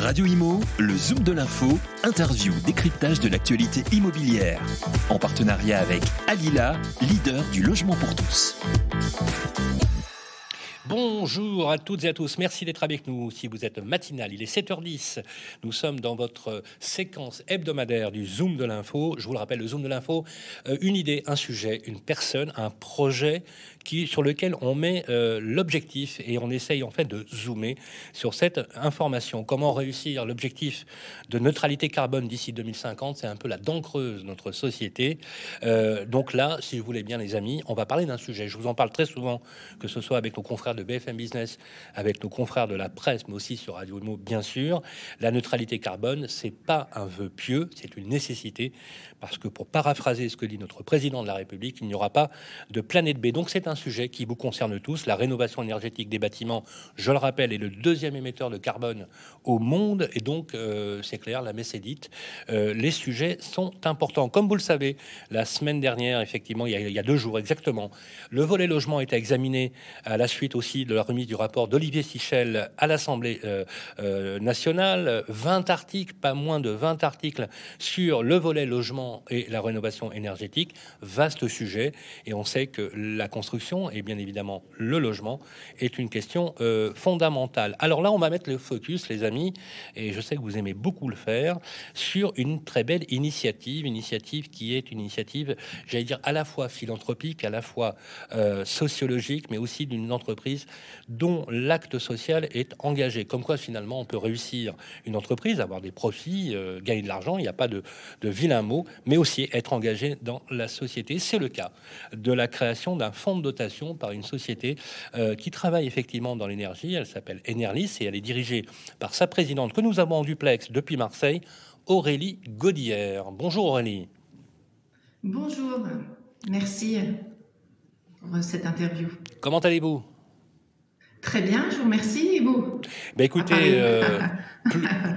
Radio Imo, le Zoom de l'info, interview, décryptage de l'actualité immobilière. En partenariat avec Alila, leader du logement pour tous. Bonjour à toutes et à tous. Merci d'être avec nous. Si vous êtes matinal, il est 7h10. Nous sommes dans votre séquence hebdomadaire du Zoom de l'info. Je vous le rappelle, le Zoom de l'info, euh, une idée, un sujet, une personne, un projet sur lequel on met euh, l'objectif et on essaye en fait de zoomer sur cette information. Comment réussir l'objectif de neutralité carbone d'ici 2050 C'est un peu la dent creuse de notre société. Euh, donc là, si vous voulez bien les amis, on va parler d'un sujet. Je vous en parle très souvent, que ce soit avec nos confrères de BFM Business, avec nos confrères de la presse, mais aussi sur Radio Imo, bien sûr. La neutralité carbone, c'est pas un vœu pieux, c'est une nécessité, parce que pour paraphraser ce que dit notre président de la République, il n'y aura pas de planète B. Donc c'est sujet qui vous concerne tous. La rénovation énergétique des bâtiments, je le rappelle, est le deuxième émetteur de carbone au monde. Et donc, euh, c'est clair, la messe est dite. Euh, les sujets sont importants. Comme vous le savez, la semaine dernière, effectivement, il y, a, deux jours exactement, le volet logement était examiné à la suite aussi de la remise du rapport d'Olivier Sichel à l'Assemblée euh, nationale. 20 articles, pas moins de 20 articles sur le volet logement et la rénovation énergétique. Vaste sujet. Et on sait que la construction et bien évidemment le logement est une question euh, fondamentale. Alors là, on va mettre le focus, les amis, et je sais que vous aimez beaucoup le faire, sur une très belle initiative, initiative qui est une initiative, j'allais dire, à la fois philanthropique, à la fois euh, sociologique, mais aussi d'une entreprise dont l'acte social est engagé. Comme quoi, finalement, on peut réussir une entreprise, avoir des profits, euh, gagner de l'argent, il n'y a pas de, de vilain mot, mais aussi être engagé dans la société. C'est le cas de la création d'un fonds de par une société euh, qui travaille effectivement dans l'énergie. Elle s'appelle Enerlis et elle est dirigée par sa présidente que nous avons en duplex depuis Marseille, Aurélie Gaudière. Bonjour Aurélie. Bonjour, merci pour cette interview. Comment allez-vous? Très bien, je vous remercie. Et vous? Ben Écoutez, euh,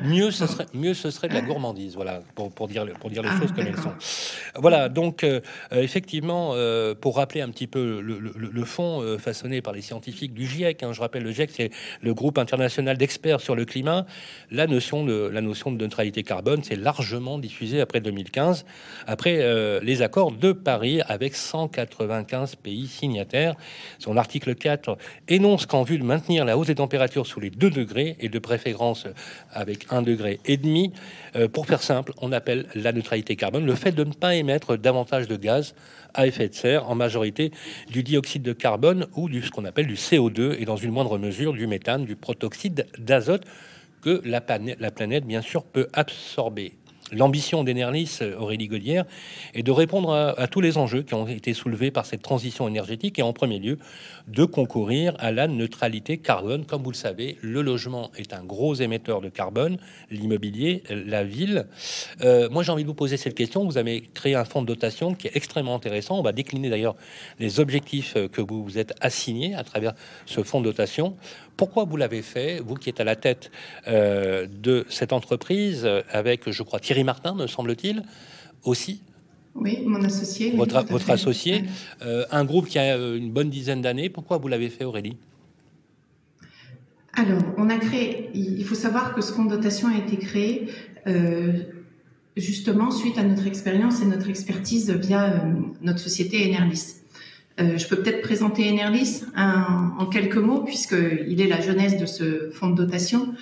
mieux, ce serait, mieux ce serait de la gourmandise, voilà, pour, pour dire, pour dire les ah, choses comme elles sont. Voilà, donc euh, effectivement, euh, pour rappeler un petit peu le, le, fond euh, façonné par les scientifiques du GIEC, hein, je rappelle le GIEC, c'est le groupe international d'experts sur le climat, la notion de, la notion de neutralité carbone s'est largement diffusée après 2015, après les accords de Paris avec 195 pays signataires. Son article 4 énonce qu'en vue de maintenir la hausse des températures sous les 2 degrés et de préférence avec un degré et demi. Euh, pour faire simple, on appelle la neutralité carbone le fait de ne pas émettre davantage de gaz à effet de serre, en majorité du dioxyde de carbone ou du ce qu'on appelle du CO2 et dans une moindre mesure du méthane, du protoxyde d'azote que la la planète bien sûr peut absorber. L'ambition d'Enerlis, Aurélie Gaudière, est de répondre à, tous les enjeux qui ont été soulevés par cette transition énergétique et en premier lieu de concourir à la neutralité carbone. Comme vous le savez, le logement est un gros émetteur de carbone, l'immobilier, la ville. Euh, moi, j'ai envie de vous poser cette question. Vous avez créé un fonds de dotation qui est extrêmement intéressant. On va décliner d'ailleurs les objectifs que vous vous êtes assignés à travers ce fonds de dotation. Pourquoi vous l'avez fait, vous qui êtes à la tête euh, de cette entreprise, avec, je crois, Thierry Martin, me semble-t-il, aussi oui, mon associé. Votre, votre associé. Euh, un groupe qui a euh, une bonne dizaine d'années. Pourquoi vous l'avez fait, Aurélie? Alors, on a créé. Il faut savoir que ce fonds de dotation a été créé justement suite à notre expérience et notre expertise via notre société Enerlis. Euh, je peux peut-être présenter Enerlis en quelques mots, puisqu'il est la jeunesse de ce fonds de dotation.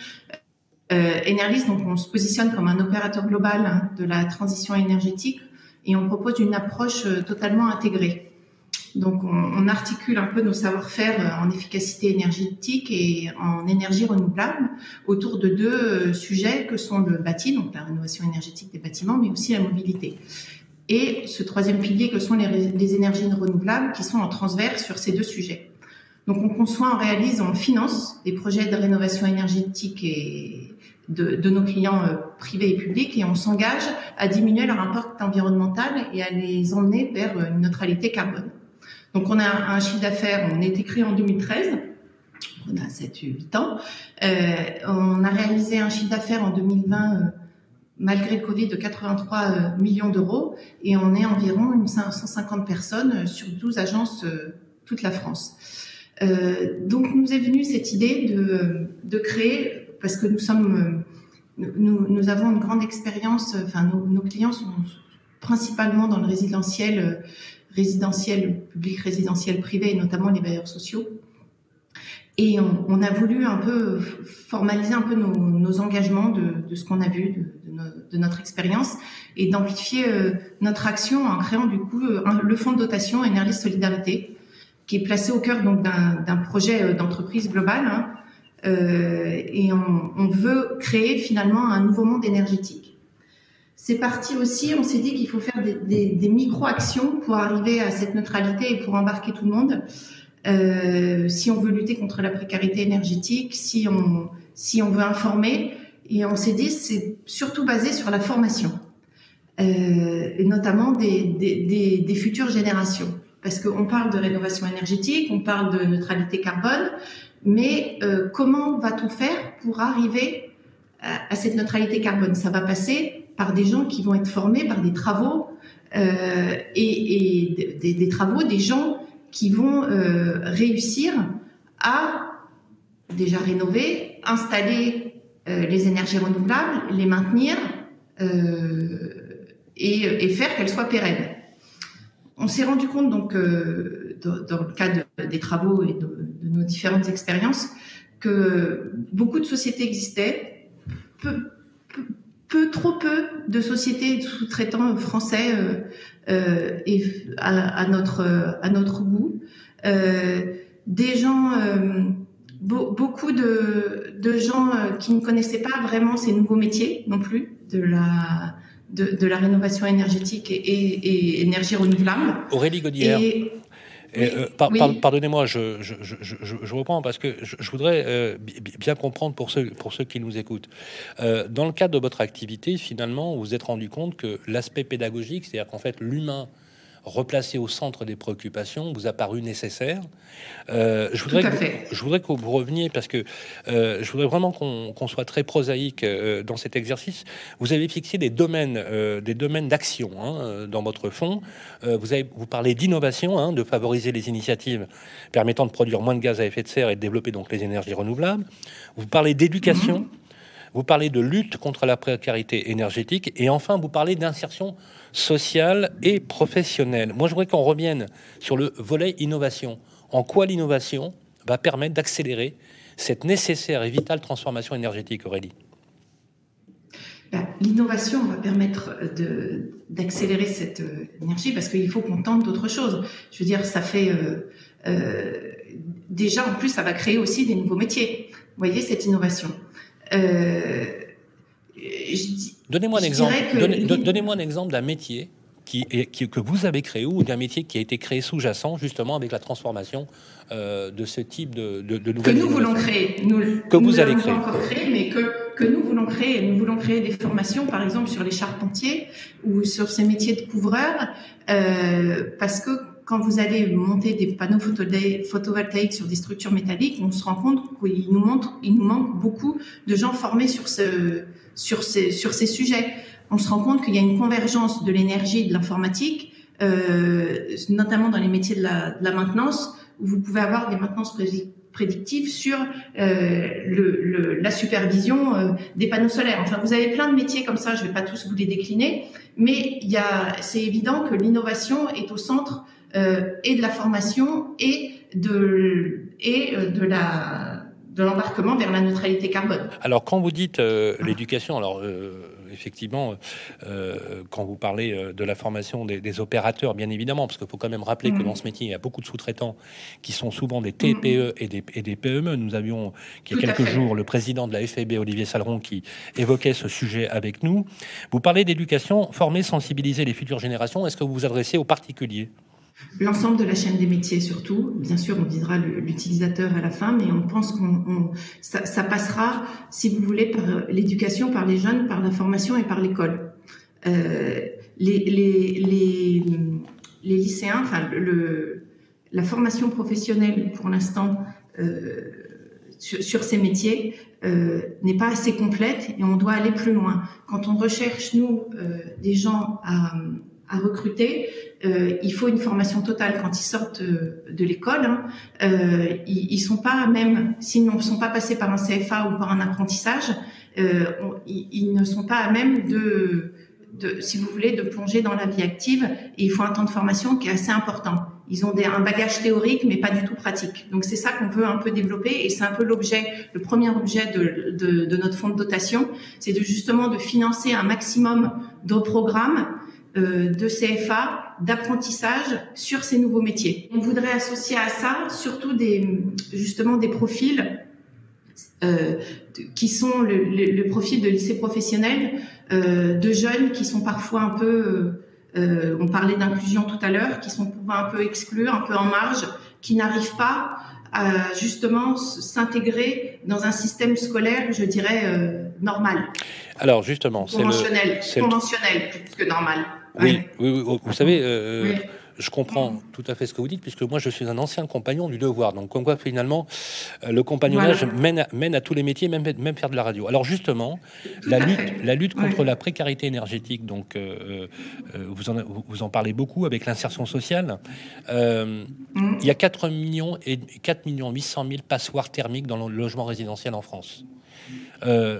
Euh, Enerlis, donc, on se positionne comme un opérateur global de la transition énergétique et on propose une approche euh, totalement intégrée. Donc, on, on articule un peu nos savoir-faire euh, en efficacité énergétique et en énergie renouvelable autour de deux sujets que sont le bâti, donc la rénovation énergétique des bâtiments, mais aussi la mobilité et ce troisième pilier que sont les, énergies renouvelables qui sont en transverse sur ces deux sujets. Donc on conçoit, on réalise, on finance des projets de rénovation énergétique de, nos clients euh, privés et publics et on s'engage à diminuer leur impact environnemental et à les emmener vers une neutralité carbone. Donc on a un chiffre d'affaires, on a été créé en 2013, on a 7-8 ans. Euh, on a réalisé un chiffre d'affaires en 2020 malgré le Covid, de 83 euh, millions d'euros et on est environ une 150 personnes euh, sur 12 agences euh, toute la France. donc nous est venue cette idée de, de créer, parce que nous sommes avons une grande expérience, nos, clients sont principalement dans le résidentiel, résidentiel public, résidentiel privé, et notamment les bailleurs sociaux. Et on, a voulu un peu formaliser un peu nos, engagements de, ce qu'on a vu, de, de, no, de notre expérience, et d'amplifier euh, notre action en créant du coup un, le fonds de dotation Energy Solidarité, qui est placé au cœur donc d'un projet euh, d'entreprise globale. Hein, euh, et on, veut créer finalement un nouveau monde énergétique. C'est parti aussi, on s'est dit qu'il faut faire des micro-actions pour arriver à cette neutralité et pour embarquer tout le monde. Euh, si on veut lutter contre la précarité énergétique, si on, si on veut informer. Et on s'est dit, c'est surtout basé sur la formation, euh, notamment des, des, des, futures générations. Parce qu'on parle de rénovation énergétique, on parle de neutralité carbone, mais euh, comment va-t-on faire pour arriver à, à, cette neutralité carbone? Ça va passer par des gens qui vont être formés, par des travaux, euh, et, et des travaux, des gens qui vont euh, réussir à déjà rénover, installer euh, les énergies renouvelables, les maintenir euh, et, faire qu'elles soient pérennes. On s'est rendu compte donc dans, dans, le cadre des travaux et de, de, nos différentes expériences que beaucoup de sociétés existaient, peu, peu, trop peu de sociétés sous-traitants français euh, euh, et à, à, notre à notre goût. Euh, des gens, be beaucoup de, de gens qui ne connaissaient pas vraiment ces nouveaux métiers non plus de la de, de la rénovation énergétique et, et, et énergie renouvelable. Aurélie Gaudière. Et, oui, euh, par, oui. par, Pardonnez-moi, je, je, je, je, reprends parce que je, voudrais euh, bien comprendre pour ceux, pour ceux qui nous écoutent. Euh, dans le cadre de votre activité, finalement, vous vous êtes rendu compte que l'aspect pédagogique, c'est-à-dire qu'en fait l'humain replacé au centre des préoccupations vous a paru nécessaire. Euh, je, voudrais que, je voudrais que vous reveniez parce que euh, je voudrais vraiment qu'on qu soit très prosaïque euh, dans cet exercice. Vous avez fixé des domaines, des domaines d'action hein, dans votre fonds. Vous avez vous parlez d'innovation, hein, de favoriser les initiatives permettant de produire moins de gaz à effet de serre et de développer donc les énergies renouvelables. Vous parlez d'éducation. Mmh. Vous parlez de lutte contre la précarité énergétique et enfin vous parlez d'insertion sociale et professionnelle. Moi, je voudrais qu'on revienne sur le volet innovation. En quoi l'innovation va permettre d'accélérer cette nécessaire et vitale transformation énergétique, Aurélie? Ben, L'innovation va permettre d'accélérer cette euh, énergie parce qu'il faut qu'on tente d'autres choses. Je veux dire, ça fait euh, euh, déjà en plus, ça va créer aussi des nouveaux métiers. Vous voyez cette innovation? Euh, Donnez-moi un exemple. Que... Donnez, donnez-moi un exemple d'un métier qui que vous avez créé ou d'un métier qui a été créé sous-jacent justement avec la transformation euh, de ce type de, de, de nouvelles. Que nous voulons créer. Nous, que vous allez créer. Pas encore créé, mais que, que nous voulons créer. Nous voulons créer des formations, par exemple, sur les charpentiers ou sur ces métiers de couvreurs, euh, parce que quand vous allez monter des panneaux photovoltaïques sur des structures métalliques, on se rend compte qu'il nous, manque beaucoup de gens formés sur, ce, sur, ces, sujets. On se rend compte qu'il y a une convergence de l'énergie et de l'informatique, euh, notamment dans les métiers de la, maintenance, où vous pouvez avoir des maintenances prédictives sur euh, la supervision euh, des panneaux solaires. Enfin, vous avez plein de métiers comme ça, je ne vais pas tous vous les décliner, mais c'est évident que l'innovation est au centre et de la formation et de, et euh, de la de l'embarquement vers la neutralité carbone. Alors quand vous dites euh, l'éducation, alors euh, effectivement, euh, quand vous parlez euh, de la formation des, des, opérateurs, bien évidemment, parce qu'il faut quand même rappeler mmh. que dans ce métier, il y a beaucoup de sous-traitants qui sont souvent des TPE mmh. et, des, et, des, PME. Nous avions, il y a Tout quelques jours, le président de la FAB, Olivier Saleron, qui évoquait ce sujet avec nous. Vous parlez d'éducation, former, sensibiliser les futures générations. Est-ce que vous vous adressez aux particuliers? L'ensemble de la chaîne des métiers surtout. Bien sûr, on visera l'utilisateur à la fin, mais on pense qu'on ça, passera, si vous voulez, par l'éducation, par les jeunes, par la formation et par l'école. Euh, les, les, les, les, lycéens, enfin le, la formation professionnelle pour l'instant euh, sur, ces métiers euh, n'est pas assez complète et on doit aller plus loin. Quand on recherche nous euh, des gens à à recruter, euh, il faut une formation totale quand ils sortent de l'école. Hein. Euh, ils, ils sont pas même s'ils ne sont pas passés par un CFA ou par un apprentissage, euh, ils, ne sont pas à même de, si vous voulez, de plonger dans la vie active. Et il faut un temps de formation qui est assez important. Ils ont un bagage théorique, mais pas du tout pratique. Donc c'est ça qu'on veut un peu développer, et c'est un peu l'objet, le premier objet de, notre fonds de dotation, c'est justement de financer un maximum de programmes de CFA, d'apprentissage sur ces nouveaux métiers. On voudrait associer à ça surtout des, justement des profils euh, qui sont le, le, le, profil de lycée professionnel euh, de jeunes qui sont parfois un peu, euh, on parlait d'inclusion tout à l'heure, qui sont un peu exclus, un peu en marge, qui n'arrivent pas à justement s'intégrer dans un système scolaire, je dirais, euh, normal. Alors justement, c'est conventionnel, conventionnel plus que normal. Oui, oui, oui, vous savez, euh, oui. je comprends tout à fait ce que vous dites, puisque moi je suis un ancien compagnon du devoir. Donc, comme quoi finalement, euh, le compagnonnage voilà. mène, à, mène à tous les métiers, même, même faire de la radio. Alors, justement, la lutte, la lutte contre la précarité énergétique, donc euh, euh, vous, en, vous en parlez beaucoup avec l'insertion sociale. Euh, mmh. Il y a 4 millions et 4 millions 800 000 passoires thermiques dans le logement résidentiel en France. Euh,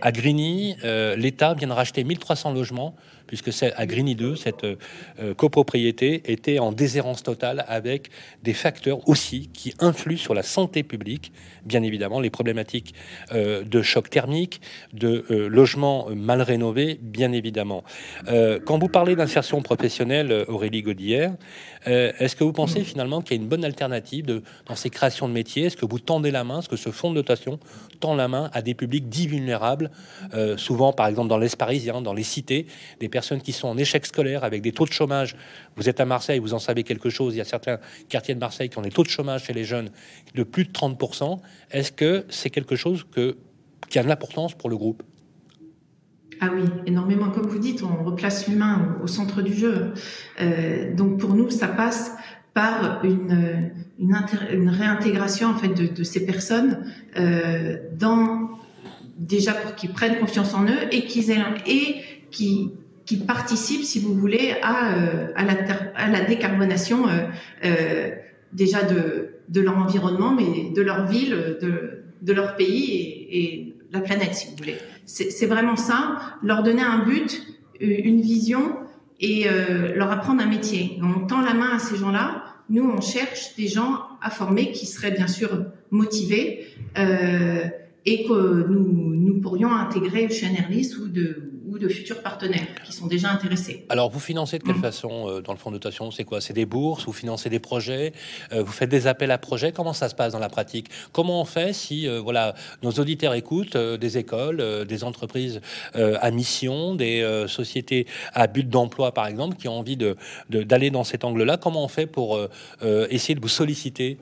à Grigny, euh, l'État vient de racheter 1300 logements, puisque à Grigny 2, cette euh, copropriété était en déshérence totale avec des facteurs aussi qui influent sur la santé publique, bien évidemment, les problématiques de choc thermique, de logements mal rénovés, bien évidemment. Quand vous parlez d'insertion professionnelle, Aurélie Gaudière, est-ce que vous pensez finalement qu'il y a une bonne alternative de, dans ces créations de métiers? Est-ce que vous tendez la main? Est-ce que ce fonds de dotation tend la main à des publics dits vulnérables, souvent par exemple dans l'Est parisien, dans les cités, des personnes qui sont en échec scolaire avec des taux de chômage Vous êtes à Marseille, vous en savez quelque chose, il y a certains quartiers de Marseille qui ont des taux de chômage chez les jeunes de plus de 30%. Est-ce que c'est quelque chose qui a de l'importance pour le groupe? Ah oui, énormément. Comme vous dites, on replace l'humain au, centre du jeu. Euh, donc pour nous, ça passe par une, réintégration en fait de, de ces personnes euh, dans déjà pour qu'ils prennent confiance en eux et qu'ils aient et qui qui participent, si vous voulez, à, euh, à, la, à la décarbonation euh, euh, déjà de, de leur environnement, mais de leur ville, de, de leur pays et, et la planète, si vous voulez. C'est vraiment ça, leur donner un but, une vision et euh, leur apprendre un métier. On tend la main à ces gens-là. Nous, on cherche des gens à former qui seraient bien sûr motivés euh, et que nous, nous pourrions intégrer chez Nerlis ou de ou de futurs partenaires qui sont déjà intéressés. Alors, vous financez de quelle mmh. façon euh, dans le fonds de dotation? C'est quoi? C'est des bourses? Vous financez des projets? Euh, Vous faites des appels à projets? Comment ça se passe dans la pratique? Comment on fait si euh, voilà, nos auditeurs écoutent des écoles, des entreprises à mission, des sociétés à but d'emploi, par exemple, qui ont envie d'aller de, de, dans cet angle-là? Comment on fait pour essayer de vous solliciter?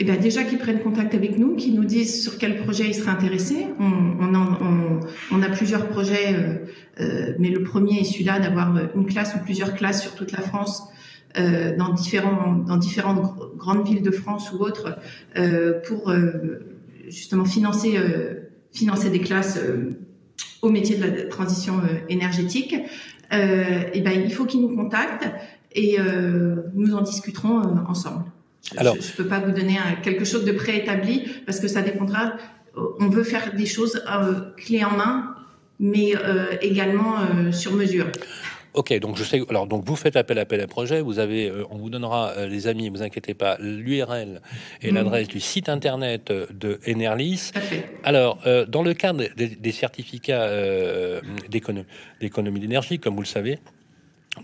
Eh bien, déjà qu'ils prennent contact avec nous, qu'ils nous disent sur quel projet ils seraient intéressés. On, on, en, on, on a plusieurs projets, euh, euh, mais le premier est celui-là d'avoir une classe ou plusieurs classes sur toute la France, euh, dans, différents, dans différentes grandes villes de France ou autres, euh, pour euh, justement financer, euh, financer des classes au métier de la transition énergétique. et ben, il faut qu'ils nous contactent et nous en discuterons ensemble. Alors, je ne peux pas vous donner un, quelque chose de préétabli parce que ça dépendra. Euh, on veut faire des choses euh, clés en main, mais euh, également euh, sur mesure. Ok, donc je sais. Alors donc vous faites appel à appel à projet. Vous avez, euh, on vous donnera euh, les amis, vous inquiétez pas, l'URL et mmh. l'adresse du site internet de Enerlis. Alors euh, dans le cadre des, des certificats d'économie d'énergie, comme vous le savez,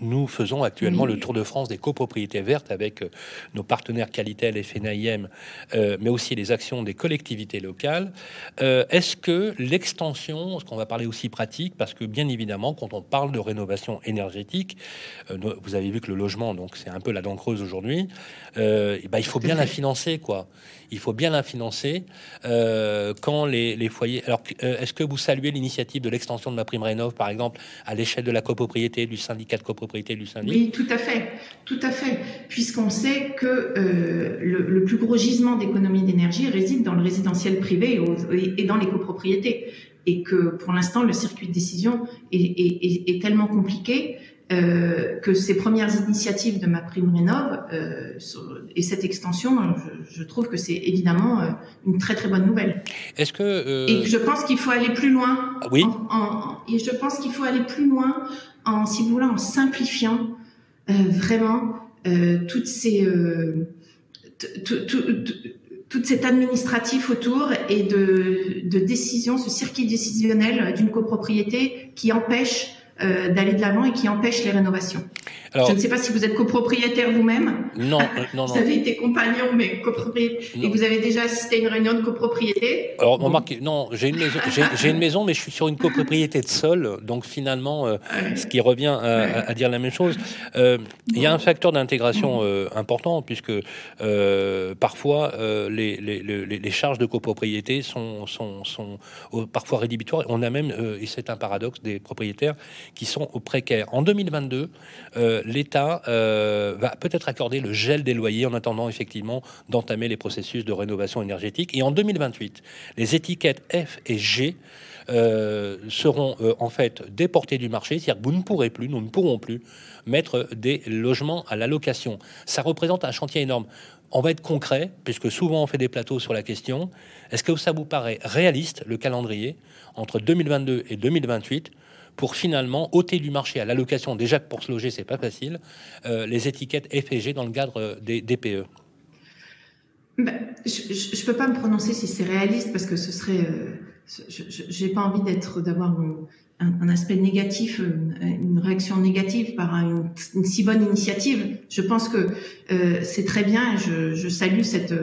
nous faisons actuellement le tour de France des copropriétés vertes avec euh, nos partenaires Qualitel et FNAIM, euh, mais aussi les actions des collectivités locales. Euh, Est-ce que l'extension, ce qu'on va parler aussi pratique, parce que bien évidemment, quand on parle de rénovation énergétique, euh, vous avez vu que le logement, donc c'est un peu la dent creuse aujourd'hui, euh, ben, il faut bien la financer, quoi. Il faut bien la financer quand les, les, foyers. Alors, est-ce que vous saluez l'initiative de l'extension de ma prime rénov, par exemple, à l'échelle de la copropriété, du syndicat de copropriété propriété du syndic Oui, tout à fait, tout à fait, puisqu'on sait que euh, le, le, plus gros gisement d'économie d'énergie réside dans le résidentiel privé et, et, dans les copropriétés, et que pour l'instant le circuit de décision est, est, est tellement compliqué euh, que ces premières initiatives de ma prime rénov euh, et cette extension, je, je trouve que c'est évidemment euh, une très très bonne nouvelle. Est-ce que et je pense qu'il faut aller plus loin. Oui. En, en, et je pense qu'il faut aller plus loin en, simplifiant euh, vraiment toutes ces toute cette administratif autour et de, de décision, ce circuit décisionnel d'une copropriété qui empêche euh, d'aller de l'avant et qui empêche les rénovations. Alors, je ne sais pas si vous êtes copropriétaire vous-même. Non, euh, non, non. vous avez été compagnon, mais copropriétaire. Et vous avez déjà assisté à une réunion de copropriété. Alors, remarquez, non, j'ai une maison, j'ai une maison, mais je suis sur une copropriété de sol, donc finalement, euh, ce qui revient à, à, dire la même chose. Euh, il y a un facteur d'intégration euh, important puisque parfois les, les, les, les, charges de copropriété sont, sont, sont parfois rédhibitoires. On a même, et c'est un paradoxe, des propriétaires qui sont au précaire. En 2022, euh, l'État euh, va peut-être accorder le gel des loyers en attendant effectivement d'entamer les processus de rénovation énergétique. Et en 2028, les étiquettes F et G euh, seront en fait déportées du marché, c'est-à-dire que vous ne pourrez plus, nous ne pourrons plus mettre des logements à la location. Ça représente un chantier énorme. On va être concret, puisque souvent on fait des plateaux sur la question. Est-ce que ça vous paraît réaliste, le calendrier, entre 2022 et 2028 pour finalement ôter du marché à l'allocation, déjà que pour se loger, c'est pas facile, euh, les étiquettes FG dans le cadre des DPE ben, Je ne peux pas me prononcer si c'est réaliste parce que ce serait. Euh, j'ai pas envie d'avoir un, un, aspect négatif, une, réaction négative par une, si bonne initiative. Je pense que euh, c'est très bien. Je, je salue cette.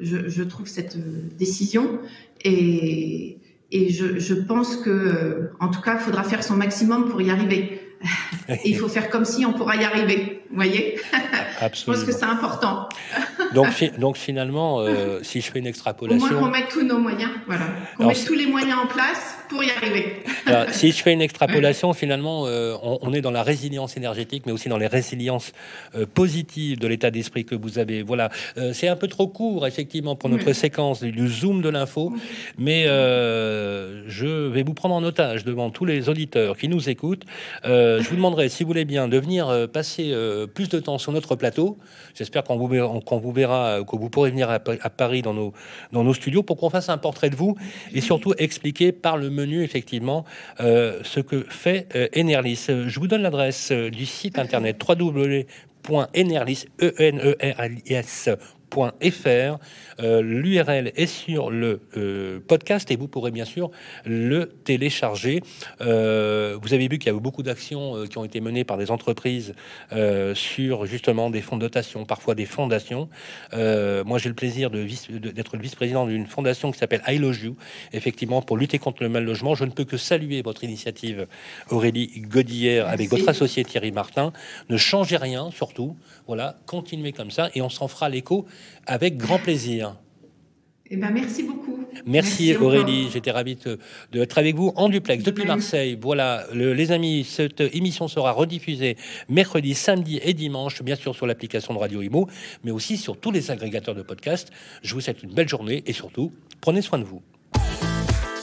Je, je, trouve cette décision et et je, je, pense que, euh, en tout cas, il faudra faire son maximum pour y arriver. Et il faut faire comme si on pourra y arriver. Vous voyez? Absolument. Je pense que c'est important. donc, donc finalement, euh, si je fais une extrapolation... Au moins qu'on mette tous nos moyens, voilà. Qu'on mette tous les moyens en place pour y arriver. Alors, si je fais une extrapolation, finalement, euh, on, on, est dans la résilience énergétique, mais aussi dans les résiliences euh, positives de l'état d'esprit que vous avez. Voilà, c'est un peu trop court, effectivement, pour notre séquence du zoom de l'info, mais je vais vous prendre en otage devant tous les auditeurs qui nous écoutent. je vous demanderai, si vous voulez bien, de venir passer plus de temps sur notre plateau. J'espère qu'on vous, qu vous verra, que vous pourrez venir à, Paris dans nos, dans nos studios pour qu'on fasse un portrait de vous et surtout expliquer par le menu, effectivement, euh, ce que fait euh, Enerlis. Je vous donne l'adresse euh, du site internet www.enerlis, Euh, L'URL est sur le euh, podcast et vous pourrez bien sûr le télécharger. Euh, vous avez vu qu'il y a eu beaucoup d'actions euh, qui ont été menées par des entreprises sur justement des fonds de dotation, parfois des fondations. Moi, j'ai le plaisir d'être de le vice-président d'une fondation qui s'appelle I Love You, effectivement pour lutter contre le mal logement. Je ne peux que saluer votre initiative, Aurélie Godillère, Merci. avec votre associé Thierry Martin. Ne changez rien, surtout. Voilà, continuez comme ça et on s'en fera l'écho avec grand plaisir. Eh ben, merci beaucoup. Merci, merci Aurélie, j'étais ravi d'être avec vous en duplex depuis Marseille. Voilà, le, les amis, cette émission sera rediffusée mercredi, samedi et dimanche, bien sûr sur l'application de Radio Imo, mais aussi sur tous les agrégateurs de podcasts. Je vous souhaite une belle journée et surtout, prenez soin de vous.